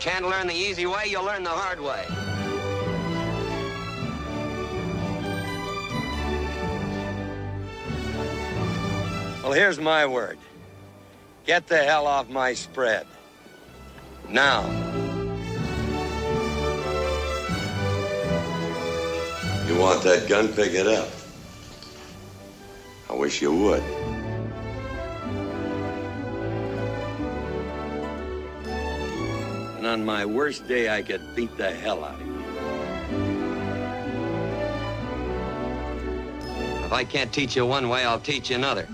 Can't learn the easy way, you'll learn the hard way. Well, here's my word. Get the hell off my spread. Now. You want that gun? Pick it up. I wish you would. And on my worst day, I could beat the hell out of you. If I can't teach you one way, I'll teach you another.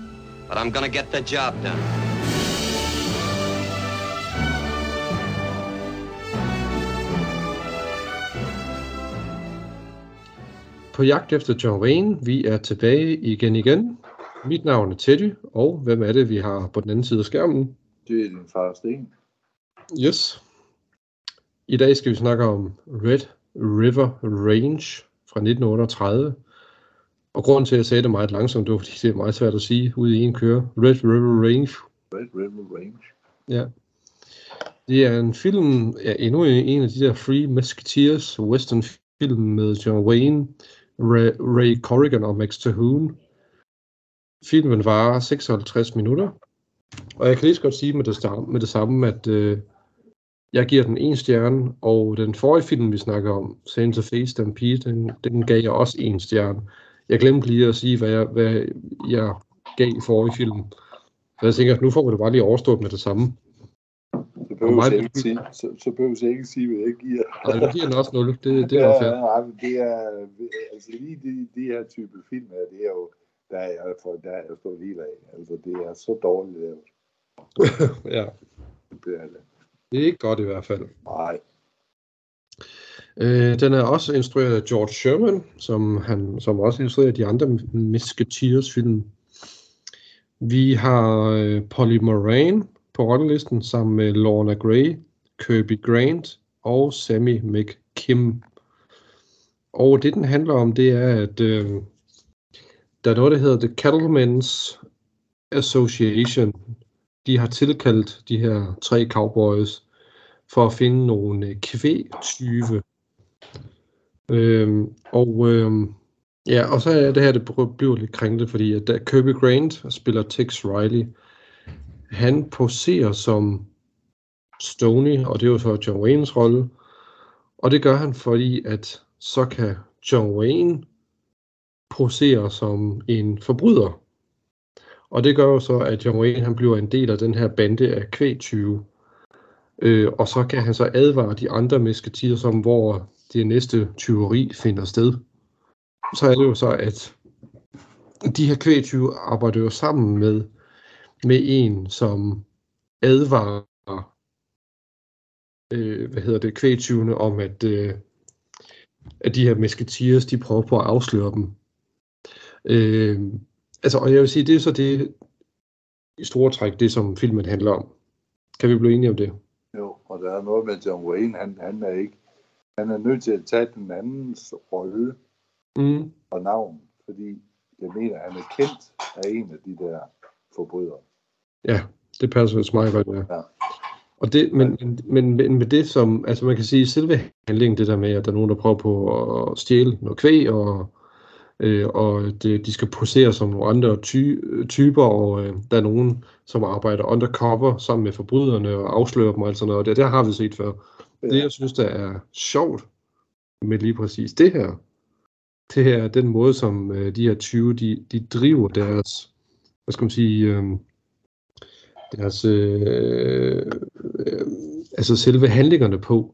But I'm gonna get the job done. På jagt efter John Wayne, vi er tilbage igen igen. Mit navn er Teddy, og hvem er det, vi har på den anden side af skærmen? Det er din far Sten. Yes. I dag skal vi snakke om Red River Range fra 1938. Og grunden til, at jeg sagde det meget langsomt, det var, fordi det er meget svært at sige ude i en køre. Red River Range. Red River Range. Ja. Det er en film, ja, endnu en af de der Free Musketeers western film med John Wayne, Ray, Ray Corrigan og Max Terhune. Filmen varer 56 minutter, og jeg kan lige så godt sige med det, samme, med det samme, at øh, jeg giver den en stjerne, og den forrige film, vi snakker om, Santa Face Stampede, den, den gav jeg også en stjerne. Jeg glemte lige at sige, hvad jeg, hvad jeg gav i forrige film. Så jeg tænker, at nu får vi det bare lige overstået med det samme. Så behøver jeg ikke sige, så, så behøver jeg ikke sige, hvad jeg giver. Og jeg giver den også 0. Det, det er ja, fair. nej, men det er, altså lige de, de her type film her, det er jo, der er jeg, for, der er jeg stået helt af. Altså, det er så dårligt lavet. ja, Det er det. Det er ikke godt i hvert fald. Nej, Øh, den er også instrueret af George Sherman, som, han, som også instruerer de andre Musketeers film. Vi har øh, Polly Moran på rollelisten sammen med Lorna Gray, Kirby Grant og Sammy McKim. Og det den handler om, det er, at øh, der er noget, der hedder The Cattlemen's Association. De har tilkaldt de her tre cowboys for at finde nogle øh, kvægtyve. Øhm, og øhm, ja, og så er det her, det bliver lidt kringlet, fordi at da Kirby Grant spiller Tex Riley, han poserer som Stoney, og det er jo så John Waynes rolle, og det gør han, fordi at så kan John Wayne posere som en forbryder. Og det gør jo så, at John Wayne han bliver en del af den her bande af kvægtyve. Øh, og så kan han så advare de andre mesketider, som hvor det næste tyveri finder sted. Så er det jo så, at de her kvægtyve arbejder jo sammen med, med en, som advarer øh, hvad hedder det, kvægtyvene om, at, øh, at de her mesketiers, de prøver på at afsløre dem. Øh, altså, og jeg vil sige, det er så det i store træk, det som filmen handler om. Kan vi blive enige om det? jo, og der er noget med John Wayne, han, han er ikke, han er nødt til at tage den andens rolle Mm. og navn, fordi jeg mener, han er kendt af en af de der forbrydere. Ja, det passer vist meget godt, ja. Ja. Og det, men, men, men, men med det som, altså man kan sige, selve handlingen, det der med, at der er nogen, der prøver på at stjæle noget kvæg, og, øh, og det, de skal posere som nogle andre ty, typer, og øh, der er nogen, som arbejder undercover sammen med forbryderne og afslører dem og alt sådan noget, og det, det har vi set før. Ja. Det, jeg synes, der er sjovt med lige præcis det her, det her er den måde, som øh, de her 20, de, de driver deres, hvad skal man sige, øh, deres, øh, øh, altså selve handlingerne på.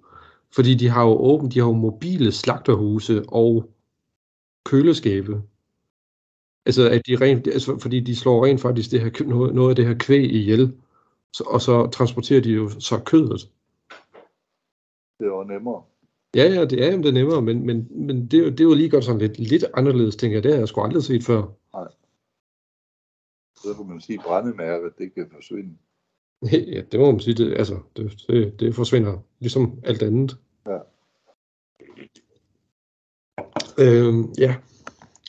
Fordi de har jo åbent, de har jo mobile slagterhuse og køleskabe. Altså, at de rent, altså, fordi de slår rent faktisk det her, noget, noget af det her kvæg ihjel, så, og så transporterer de jo så kødet. Det var nemmere. Ja, ja, det er, det er nemmere, men, men, men det, er jo- det er jo lige godt sådan lidt, lidt anderledes, tænker jeg. Det har jeg sgu aldrig set før. Så kunne man sige, at brændemærket, det kan forsvinde. Ja, det må man sige. Det, altså, det, det, det forsvinder ligesom alt andet. Ja. Øhm, ja,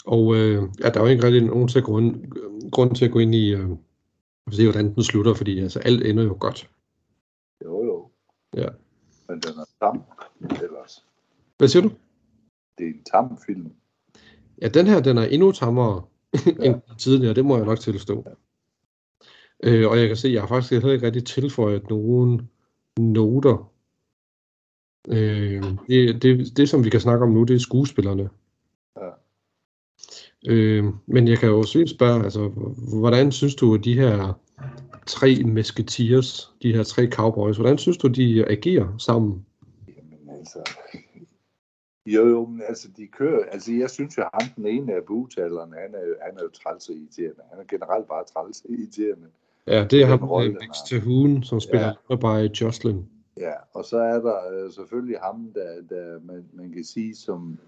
og øh, ja, der er jo ikke rigtig nogen til grund, grund til at gå ind i øh, og se, hvordan den slutter, fordi altså, alt ender jo godt. Jo, jo. Men den er tam ellers. Hvad siger du? Det er en tam film. Ja, den her, den er endnu tammere ja. end tidligere, det må jeg nok tilstå. Øh, og jeg kan se, at jeg har faktisk heller ikke rigtig tilføjet nogen noter. Øh, det, det, det, som vi kan snakke om nu, det er skuespillerne. Ja. Øh, men jeg kan jo også spørge, altså, hvordan synes du, at de her tre musketeers, de her tre cowboys, hvordan synes du, de agerer sammen? Jamen altså... Jo, jo, men altså, de kører... Altså, jeg synes jo, ham den ene af butalerne, han er, han er jo træls og irriterende. Han er generelt bare træls og irriterende. Ja, det er ham, har. Terhune, som spiller ja. by Jocelyn. Ja, og så er der øh, selvfølgelig ham, der, der man, man kan sige som,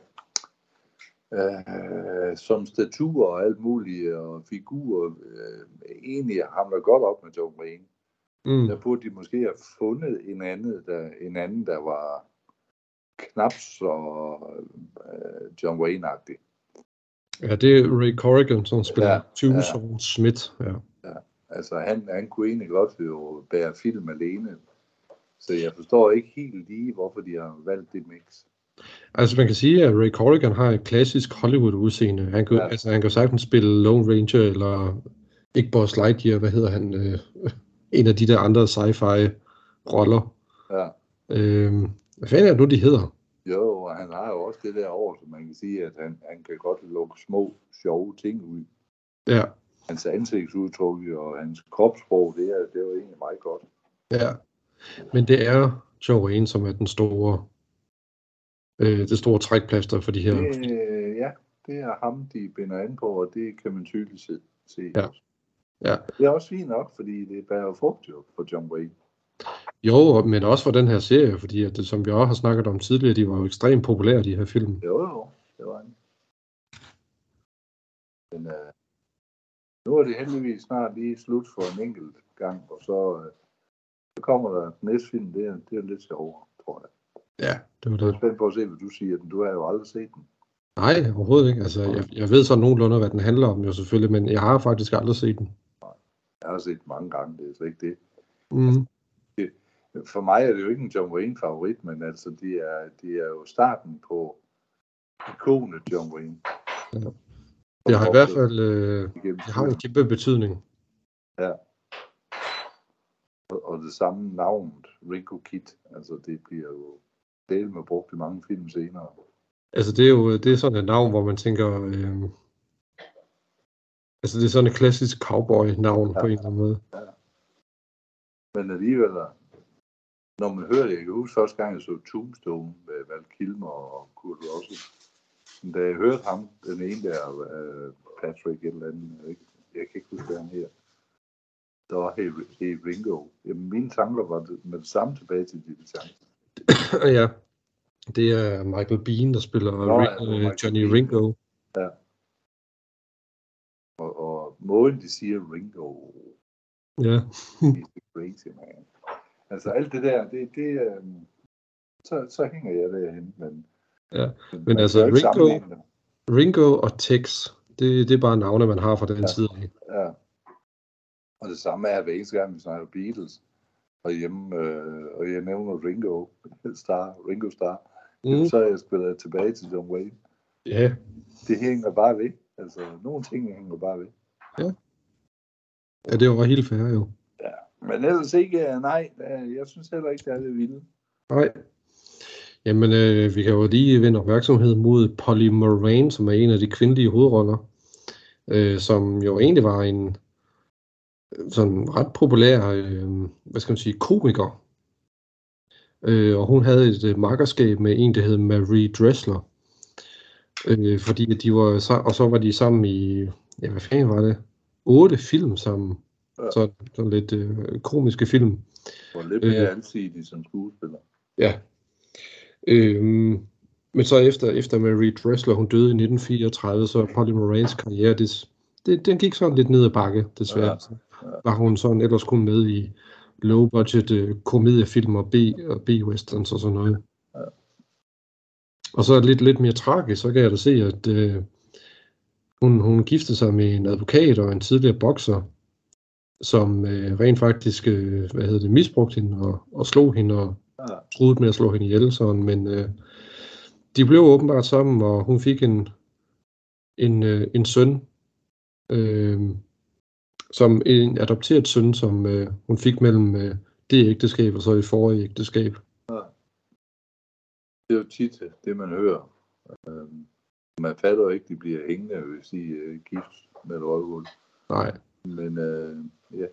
øh, som statur og alt muligt, og figur, øh, egentlig hamler godt op med John Wayne. Mm. Der burde de måske have fundet en anden, der, en anden, der var knap så øh, John Wayne-agtig. Ja, det er Ray Corrigan, som spiller Ja, ja. Two ja. ja. Smith. Ja. Altså, han, han kunne egentlig godt jo bære film alene. Så jeg forstår ikke helt lige, hvorfor de har valgt det mix. Altså man kan sige, at Ray Corrigan har et klassisk Hollywood-udseende. Han kan, Ja. altså, han kan sagtens spille Lone Ranger, eller ikke Buzz Lightyear, hvad hedder han? Øh, en af de der andre sci-fi roller. Ja. Øh, hvad fanden er det nu, de hedder? Jo, og han har jo også det der over, så man kan sige, at han, han kan godt lukke små, sjove ting ud. Ja, Hans ansigtsudtryk og hans kropssprog, det er, det er jo egentlig meget godt. ja. Men det er Joe Wayne, som er den store, øh, det store trækplaster for de her. Øh, ja, det er ham, de binder an på, og det kan man tydeligt se. Ja. Ja. Det er også fint nok, fordi det bærer frugt jo for John Wayne. Jo, men også for den her serie, fordi at det, som vi også har snakket om tidligere, de var jo ekstremt populære, de her film. Jo, jo, det var han. Men øh, nu er det heldigvis snart lige slut for en enkelt gang, og så, øh, så kommer der den næste film, det er, det er lidt sjovere, tror jeg. Ja, det var Jeg er det. spændt på at se, hvad du siger. Du har jo aldrig set den. Nej, overhovedet ikke. Altså, jeg, jeg ved så nogenlunde, hvad den handler om jo selvfølgelig, men jeg har faktisk aldrig set den. Jeg har set den mange gange, det er slet ikke det. Mm. For mig er det jo ikke en John Wayne favorit, men altså, de er, de er jo starten på ikonet John Wayne. Ja. Det har i hvert fald øh, Igennem det har en kæmpe betydning. Og, og det samme navn, Ringo Kid. Altså, det bliver jo del med brugt i mange film senere. Altså det er jo det er sådan et navn, hvor man tænker, øh, altså det er sådan et klassisk cowboy-navn ja. på en eller anden måde. Men alligevel, når man hører det, jeg kan huske første gang, jeg så Tombstone med Val Kilmer og Kurt Russell. Men Da jeg hørte ham, den ene der, uh, Patrick et eller andet, jeg, kan ikke huske, hvad han her. Der var hey, hey Ringo. Jamen, mine tanker var det, med det samme tilbage til de tanker. ja, det er Michael Bean, der spiller Nå, Ring, ja, det øh, Johnny Biehn. Ringo. Og, og måden, de siger Ringo, Ja, he's crazy man. Altså alt det der, det, det øhm, så, så hænger jeg derhen. Men, Ja, men, men altså, Ringo- det. Ringo og Tex, det, det er bare navne, man har fra den Ja. tid af. Ja. Og det samme er hver eneste gang, vi snakker Beatles. Og hjemme, øh, og jeg nævner Ringo Star, Ringo Star. Mm. Så er jeg spillet tilbage til John Wayne. Ja, Det hænger bare ved. Altså, nogle ting hænger bare ved. ja, det var helt fair jo. Men ellers ikke, øh, nej, jeg synes heller ikke, det er det vilde. Nej. Jamen, øh, vi kan jo lige vende opmærksomhed mod Polly Moran, som er en af de kvindelige hovedroller, øh, som jo egentlig var en sådan ret populær, øh, hvad skal man sige, komiker. Øh, og hun havde et øh, makkerskab med en, der hed Marie Dressler. Øh, fordi de var, og så var de sammen i, ja, hvad fanden var det? Otte film sammen. Ja. Så, sådan lidt øh, komiske film. Og lidt Øh. mere alsidig som skuespiller. Ja. Øhm, men så efter, efter Marie Dressler, hun døde i 1934, så Polly Morans karriere, det, det, den gik sådan lidt ned ad bakke, desværre. Ja, var hun sådan ellers kun med i low budget øh, komediefilm og B og B-westerns og sådan noget. Ja. Og så lidt, lidt mere tragisk, så kan jeg da se, at øh, hun, hun giftede sig med en advokat og en tidligere bokser, som øh, rent faktisk øh, hvad hedder det, misbrugte hende og, og slog hende og Ja. med at slå hende ihjel, sådan, men øh, de blev åbenbart sammen, og hun fik en, en, øh, en søn, øh, som en adopteret søn, som øh, hun fik mellem øh, det ægteskab og så i forrige ægteskab. Det er jo tit det, man hører. Øh, man fatter ikke, de bliver hængende, hvis de øh, gift med et røvhul. Nej, Men øh, ja,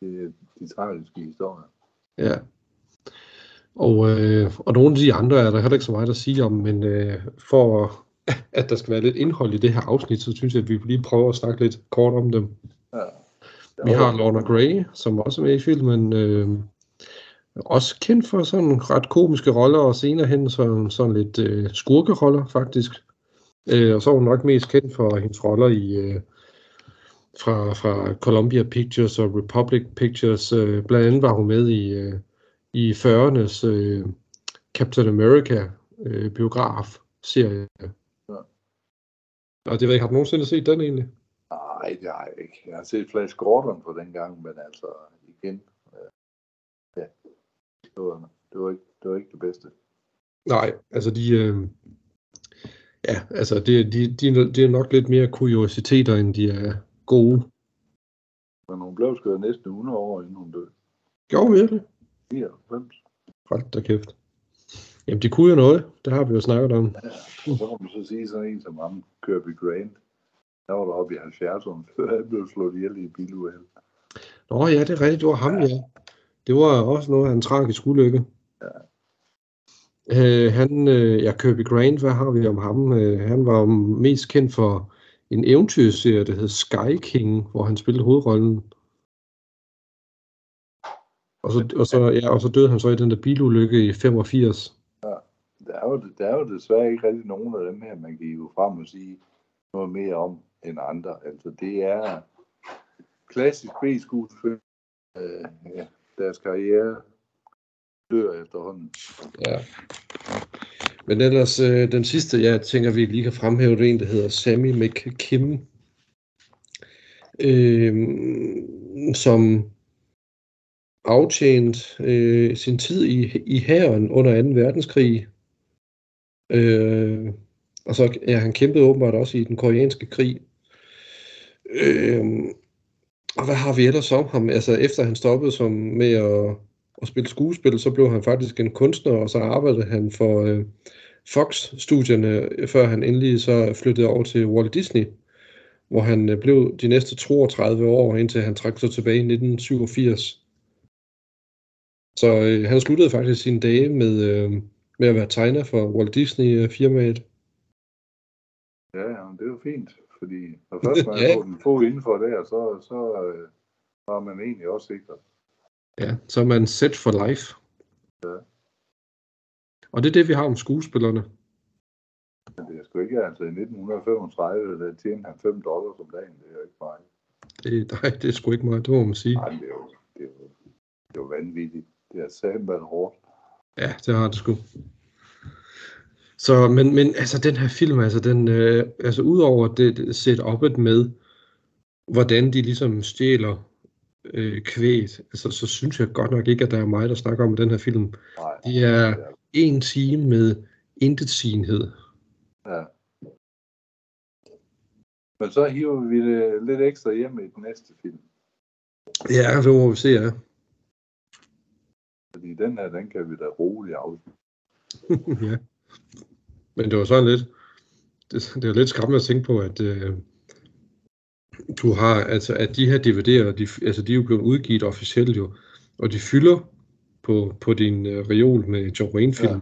det er de tragiske historier. ja. Og, øh, og nogle af de andre er der heller ikke så meget at sige om, men øh, for at der skal være lidt indhold i det her afsnit, så synes jeg, at vi lige prøver at snakke lidt kort om dem. Ja. Vi har Lorna Gray, som også er med i filmen. Øh, også kendt for sådan ret komiske roller, og senere hen sådan, sådan lidt øh, skurkeroller, faktisk. Øh, og så er hun nok mest kendt for hendes roller i øh, fra, fra Columbia Pictures og Republic Pictures. Øh, blandt andet var hun med i, øh, i 40'ernes øh, Captain America øh, biograf-serie. Ja. Og det ved jeg ikke, har du nogensinde set den egentlig? Nej, det har jeg ikke. Jeg har set Flash Gordon på den gang, men altså igen, øh, ja, det var, det var, ikke, det var ikke det bedste. Nej, altså de... Øh, ja, altså det, de, de, de er nok lidt mere kuriositeter, end de er gode. Men hun blev sgu næsten 100 år, inden hun døde. Jo, virkelig. 94. Hold da kæft. Jamen, de kunne jo noget. Det har vi jo snakket om. Og så kan man så sige sådan en som ham, Kirby Grant. Der var der oppe i 70'erne, før han blev slået ihjel i et biluheld. Nå ja, det er rigtigt. Det var ham, ja. Det var også noget af en tragisk ulykke. Ja. Øh, han, øh, ja, Kirby Grant, hvad har vi om ham? Øh, han var mest kendt for en eventyrserie, der hed Sky King, hvor han spillede hovedrollen. Og så, og, så, ja, og så døde han så i den der bilulykke i 85. Der er, jo, der er jo desværre ikke rigtig nogen af dem her, man kan jo frem og sige noget mere om end andre. Altså det er klassisk B-skuespil. Øh, ja, deres karriere dør efterhånden. Ja. Men ellers, øh, den sidste, jeg tænker, vi lige kan fremhæve, det er en, der hedder Sammy McKim, øh, som aftjent øh, sin tid i, i hæren under 2. verdenskrig. Øh, og så ja, han kæmpede åbenbart også i den koreanske krig. Øh, og hvad har vi ellers om ham? Altså efter han stoppede som med at, at spille skuespil, så blev han faktisk en kunstner, og så arbejdede han for øh, Fox-studierne, før han endelig så flyttede over til Walt Disney, hvor han øh, blev de næste 32 år, indtil han trak sig tilbage i 1987. Så øh, han sluttede faktisk sine dage med, øh, med at være tegner for Walt Disney-firmaet. Ja, ja, men det er jo fint, fordi når først man Ja. den få indenfor der, så, så øh, har man egentlig også sikret. Ja, så er man set for life. Ja. Og det er det, vi har om skuespillerne. Men det er sgu ikke, altså i 1935, der tjente han 5 dollars om dagen, det er jo ikke meget. Det, nej, det er sgu ikke meget, det må man sige. Nej, det er jo, det er jo, det er jo vanvittigt. Det er sammen hårdt. Ja, det har det sgu. Så, men, men altså den her film, altså den, øh, altså udover det, setup'et med, hvordan de ligesom stjæler øh, kvæget, altså så synes jeg godt nok ikke, at der er meget at snakke om den her film. Nej, Det er en time med intetsigende. Ja. Men så hiver vi det lidt ekstra hjem i den næste film. Ja, det må vi se, ja. Fordi den her, den kan vi da roligt afslutte. ja. Men det var sådan lidt, det, det er lidt skræmmende at tænke på, at øh, du har, altså at de her DVD'er, de, altså de er jo blevet udgivet officielt jo, og de fylder på, på din øh, reol med John Wayne film.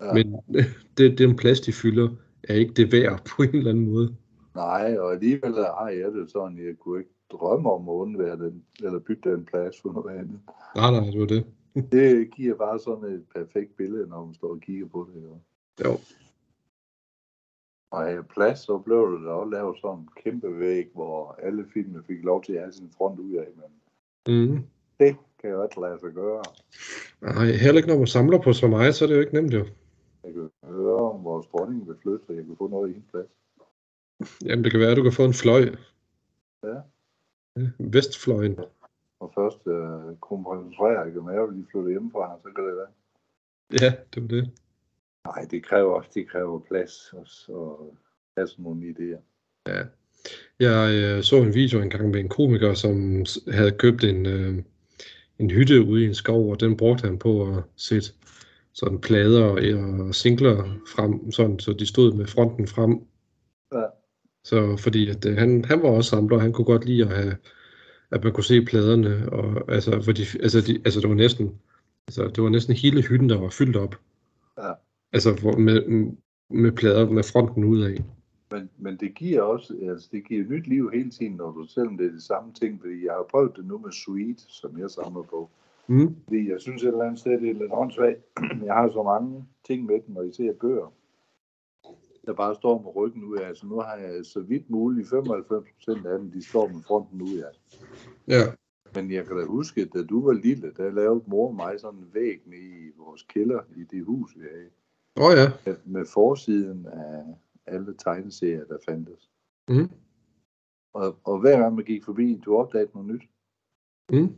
Ja. Ja. Ja. Men det, den plads, de fylder, er ikke det værd på en eller anden måde. Nej, og alligevel har jeg det sådan, jeg kunne ikke drømme om at undvære den, eller bytte den plads for noget andet. Nej, nej, det var det. Det giver bare sådan et perfekt billede, når man står og kigger på det. Jo. Jo. Og have plads, så blev det da også lavet sådan en kæmpe væg, hvor alle filmene fik lov til at have sin front ud af. Men Mm. det kan jo ikke lade sig gøre. Nej, heller ikke når man samler på så meget, så er det jo ikke nemt jo. Jeg kan høre, om vores dronning vil flytte, så jeg kan få noget i en plads. Jamen, det kan være, at du kan få en fløj. Ja. Ja, Vestfløjen. Og først øh, kronprins Frederik og Mary, de flytter hjemmefra, så kan det være. Ja, det var det. Nej, det kræver også, det kræver plads og, og have sådan nogle idéer. Ja. Jeg øh, så en video engang med en komiker, som havde købt en, øh, en hytte ude i en skov, og den brugte han på at sætte sådan plader og, og singler frem, sådan, så de stod med fronten frem. Ja. Så fordi at, øh, han, han var også samler, og han kunne godt lide at have, at man kunne se pladerne, og altså, fordi, altså, de, altså det var næsten, altså det var næsten hele hytten, der var fyldt op. Ja. Altså hvor- med, med plader med fronten ud af. Men, men det giver også, altså det giver nyt liv hele tiden, når du, selvom det er det samme ting, fordi jeg har prøvet det nu med Sweet, som jeg samler på. Mm. Fordi jeg synes et eller andet sted, det er lidt åndssvagt. Jeg har så mange ting med dem, og især bøger, der bare står med ryggen ud af. Så nu har jeg så vidt muligt 95% af dem, de står med fronten ud af. Ja. Men jeg kan da huske, at da du var lille, der lavede mor og mig sådan en væg nede i vores kælder i det hus, vi havde. Oh, ja. med- Med forsiden af alle tegneserier, der fandtes. Mm. Og, og hver gang man gik forbi, du opdagede noget nyt. Mm.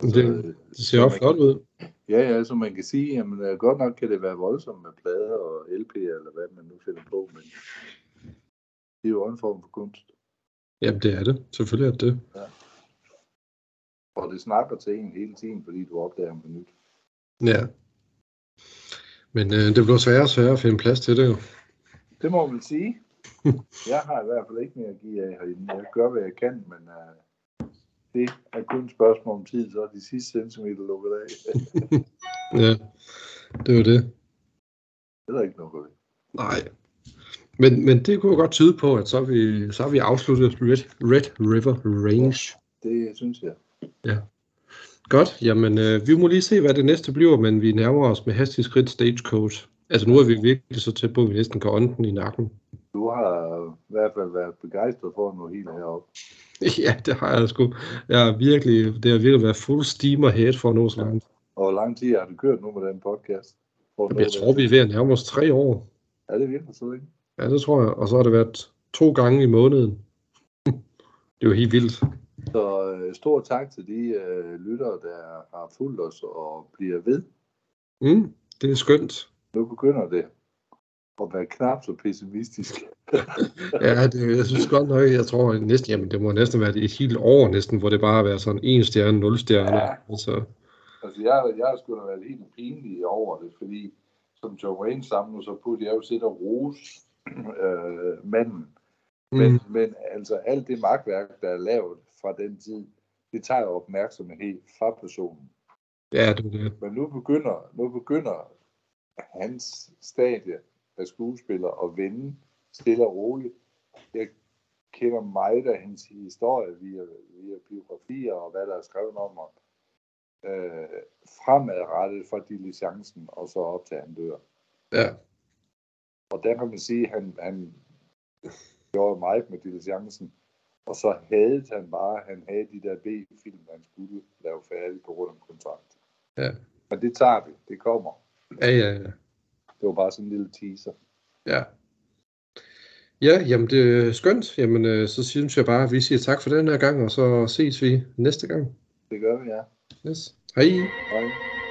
Så, Det, øh, det ser også flot ud. Ja, ja, så man kan sige, jamen øh, godt nok kan det være voldsomt med plader og LP'er, eller hvad man nu finder på, men det er jo en form for kunst. Jamen det er det. Selvfølgelig er det det. Og det snakker til en hele tiden, fordi du opdager noget nyt. Ja. Men øh, det bliver sværere og sværere at finde plads til det jo. Det må man sige. Jeg har i hvert fald ikke mere at give af herinde. Jeg gør, hvad jeg kan, men uh, det er kun et spørgsmål om tid, så er de sidste centimeter lukket af. Ja, det var det. det er der ikke noget ved. Nej. Men, men det kunne jo godt tyde på, at så har vi, så har vi afsluttet Red, Red River Range. Det synes jeg. Godt, jamen øh, vi må lige se, hvad det næste bliver, men vi nærmer os med hastig skridt Stagecoach. Altså nu er vi virkelig så tæt på, at vi næsten kan ånde den i nakken. Du har i hvert fald været begejstret for at nå helt herop. Ja, det har jeg sgu. Jeg er virkelig, det har virkelig været fuld steam ahead for at nå så langt. Og hvor lang tid har du kørt nu med den podcast? Nå Jeg tror, vi er ved at nærme os tre år. Er det virkelig så længe? Ja, det tror jeg. Og så har det været to gange i måneden. Det er jo helt vildt. Så øh, stor tak til de øh, lyttere, der har fulgt os og bliver ved. Mm, det er skønt. Nu begynder det at være knap så pessimistisk. Ja, det, jeg synes godt nok, jeg tror næsten, jamen det må næsten være et helt år næsten, hvor det bare har været sådan en stjerne, nul stjerne. Ja. Altså, Altså, jeg, jeg sgu da været helt pinlig over det, fordi som John Wayne samler, så burde jeg jo sidde og rose øh, manden. Men, mm, men altså, alt det magtværk, der er lavet fra den tid, det tager jo opmærksomhed fra personen. ja, det er det. Men nu begynder, nu begynder hans stadie af skuespiller at vende stille og roligt. Jeg kender meget af hans historie via, via biografier og hvad der er skrevet om ham. Øh, fremadrettet fra diligencen og så op til han dør. Ja, Og der kan man sige, at han, han gjorde meget med diligencen. Og så havde han bare, han havde de der B-film, han skulle lave færdig på grund af kontrakt. ja, Men det tager vi. Det kommer. ja, ja, ja. Det var bare sådan en lille teaser. Ja, ja jamen det er skønt. Jamen øh, så synes jeg bare, at vi siger tak for den her gang, og så ses vi næste gang. Det gør vi, ja. Yes. Hej. Hej.